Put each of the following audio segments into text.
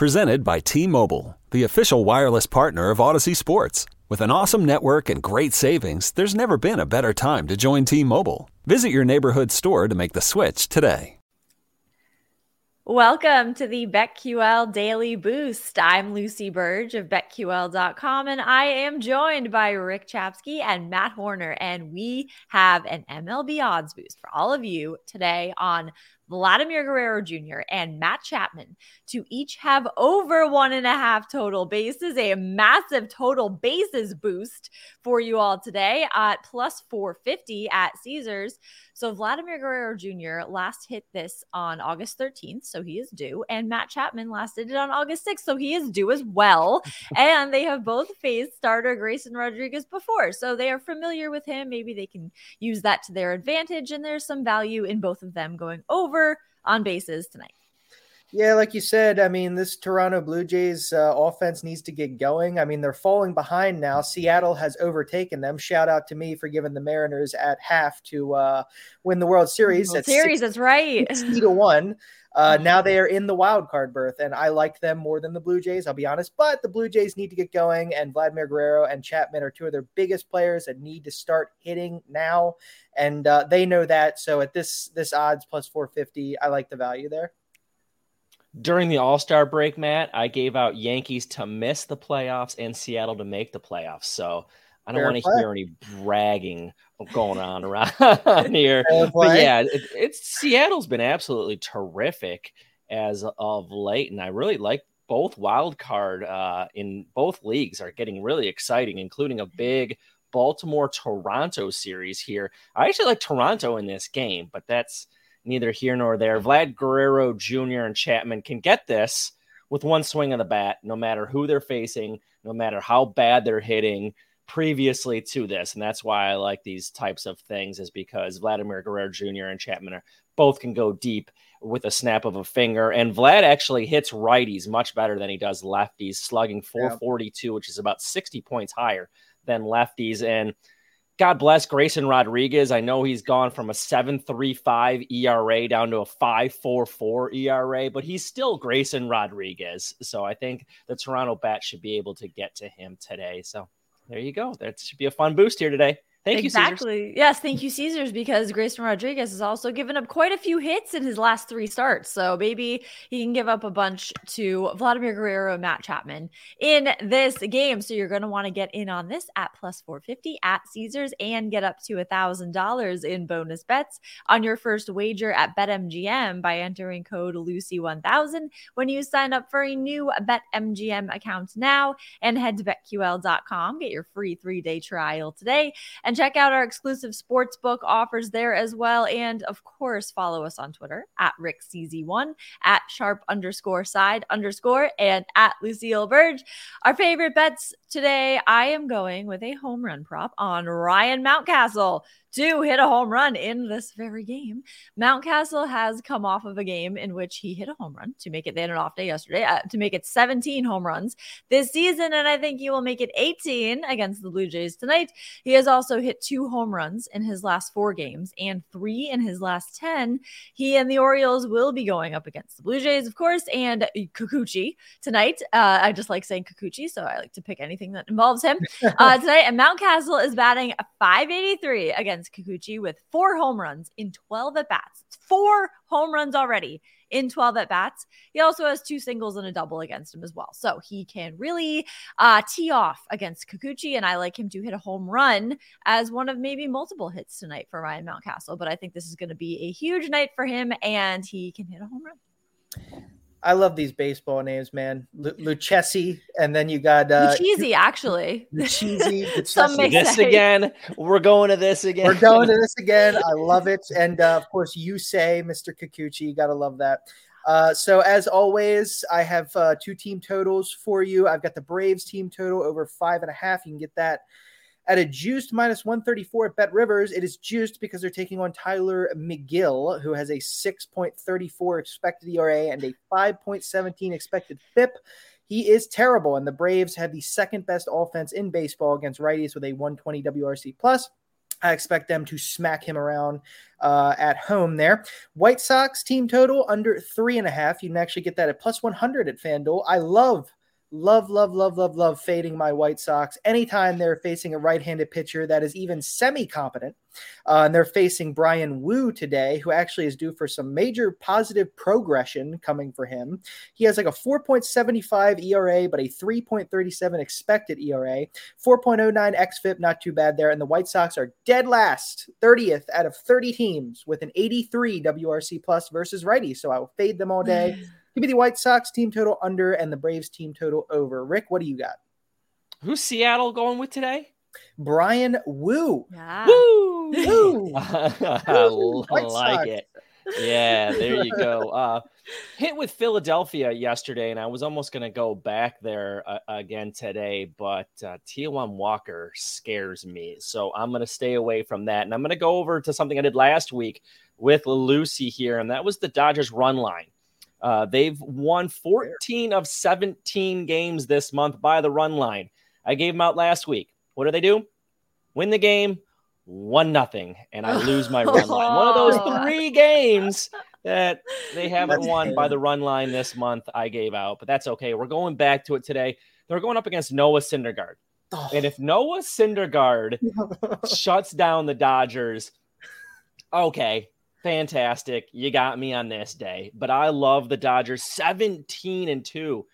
Presented by T-Mobile, the official wireless partner of Audacy Sports. With an awesome network and great savings, there's never been a better time to join T-Mobile. Visit your neighborhood store to make the switch today. Welcome to the BetQL Daily Boost. I'm Lucy Burge of BetQL.com, and I am joined by Rick Chapsky and Matt Horner. And we have an MLB odds boost for all of you today on Vladimir Guerrero Jr. and Matt Chapman to each have over one and a half total bases, a massive total bases boost for you all today at plus 450 at Caesars. So Vladimir Guerrero Jr. last hit this on August 13th, so he is due, and Matt Chapman last did it on August 6th, so he is due as well. and they have both faced starter Grayson Rodriguez before, so they are familiar with him. Maybe they can use that to their advantage, and there's some value in both of them going over on bases tonight. Yeah, like you said, I mean, this Toronto Blue Jays uh, offense needs to get going. I mean, they're falling behind now. Seattle has overtaken them. Shout out to me for giving the Mariners at half to uh, win the World Series. World Series, six, that's right. Sixty to one. Uh, now they are in the wild card berth, and I like them more than the Blue Jays. I'll be honest, but the Blue Jays need to get going, and Vladimir Guerrero and Chapman are two of their biggest players that need to start hitting now, and uh, they know that. So at this this odds plus four fifty, I like the value there during the All Star break, Matt, I gave out Yankees to miss the playoffs and Seattle to make the playoffs. So I don't want to hear any bragging going on around here. But yeah, it, it's Seattle's been absolutely terrific as of late, and I really like both wild card uh, in both leagues are getting really exciting, including a big Baltimore Toronto series here. I actually like Toronto in this game, but that's neither here nor there. Vlad Guerrero Jr. and Chapman can get this with one swing of the bat, no matter who they're facing, no matter how bad they're hitting previously to this. And that's why I like these types of things, is because Vladimir Guerrero Jr. and Chapman are both can go deep with a snap of a finger. And Vlad actually hits righties much better than he does lefties, slugging 442, yeah. which is about 60 points higher than lefties. And God bless Grayson Rodriguez. I know he's gone from a 7.35 ERA down to a 5.44 ERA, but he's still Grayson Rodriguez. So I think the Toronto bat should be able to get to him today. So there you go. That should be a fun boost here today. Thank exactly. you, Caesars. Yes, thank you, Caesars, because Grayson Rodriguez has also given up quite a few hits in his last three starts. So maybe he can give up a bunch to Vladimir Guerrero and Matt Chapman in this game. So you're going to want to get in on this at plus 450 at Caesars and get up to a $1,000 in bonus bets on your first wager at BetMGM by entering code Lucy1000 when you sign up for a new BetMGM account now and head to BetQL.com. Get your free three day trial today. And check out our exclusive sports book offers there as well. And of course, follow us on Twitter at RickCZ1, at sharp underscore side underscore, and at Lucille Burge. Our favorite bets today, I am going with a home run prop on Ryan Mountcastle to hit a home run in this very game. Mountcastle has come off of a game in which he hit a home run to make it, they had an off day yesterday, uh, to make it 17 home runs this season. And I think he will make it 18 against the Blue Jays tonight. He has also hit two home runs in his last four games and three in his last 10. He and the Orioles will be going up against the Blue Jays, of course, and Kikuchi tonight. Uh, I just like saying Kikuchi, so I like to pick anything that involves him uh, tonight. And Mountcastle is batting 583 against against Kikuchi with four home runs in 12 at bats. Four home runs already in 12 at bats. He also has two singles and a double against him as well. So he can really uh, tee off against Kikuchi, and I like him to hit a home run as one of maybe multiple hits tonight for Ryan Mountcastle. But I think this is going to be a huge night for him, and he can hit a home run. I love these baseball names, man. L- Lucchesi, and then you got uh, cheesy, actually. Cheesy. Some may this say. again. We're going to this again. We're going to this again. I love it, and uh, of course, you say, Mr. Kikuchi. You gotta love that. Uh, so as always, I have uh, two team totals for you. I've got the Braves team total over five and a half. You can get that at a juiced minus 134 at Bet Rivers. It is juiced because they're taking on Tylor Megill, who has a 6.34 expected ERA and a 5.17 expected FIP. He is terrible, and the Braves have the second best offense in baseball against righties with a 120 WRC plus. I expect them to smack him around uh, at home there. White Sox team total under three and a half. You can actually get that at plus 100 at FanDuel. I love love, love, love, love, love fading my White Sox anytime they're facing a right handed pitcher that is even semi competent. Uh, and they're facing Bryan Woo today, who actually is due for some major positive progression coming for him. He has like a 4.75 ERA, but a 3.37 expected ERA, 4.09 xFIP, not too bad there. And the White Sox are dead last, 30th out of 30 teams with an 83 WRC plus versus righty. So I will fade them all day. Give me the White Sox team total under and the Braves team total over. Rick, what do you got? Who's Seattle going with today? Bryan Woo. Yeah. Woo! Woo! I like it. Yeah, there you go. Uh, hit with Philadelphia yesterday, and I was almost going to go back there uh, again today, but uh, Taijuan Walker scares me. So I'm going to stay away from that. And I'm going to go over to something I did last week with Lucy here, and that was the Dodgers run line. Uh, they've won 14 of 17 games this month by the run line. I gave them out last week. What do they do? Win the game, one nothing, and I lose my run line. One of those three games that they haven't won by the run line this month. I gave out, but that's okay. We're going back to it today. They're going up against Noah Syndergaard, and if Noah Syndergaard shuts down the Dodgers, okay, fantastic. You got me on this day. But I love the Dodgers 17 and 2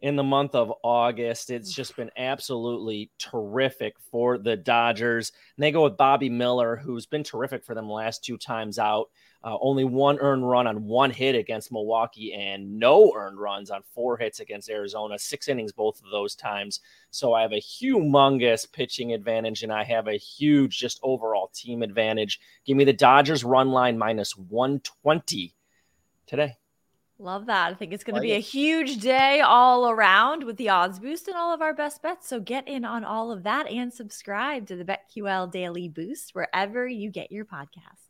in the month of August. It's just been absolutely terrific for the Dodgers. And they go with Bobby Miller, who's been terrific for them last two times out. Uh, only one earned run on one hit against Milwaukee and no earned runs on four hits against Arizona, six innings both of those times. So I have a humongous pitching advantage and I have a huge just overall team advantage. Give me the Dodgers run line minus 120 today. Love that. I think it's going to be a huge day all around with the odds boost and all of our best bets. So get in on all of that and subscribe to the BetQL Daily Boost wherever you get your podcasts.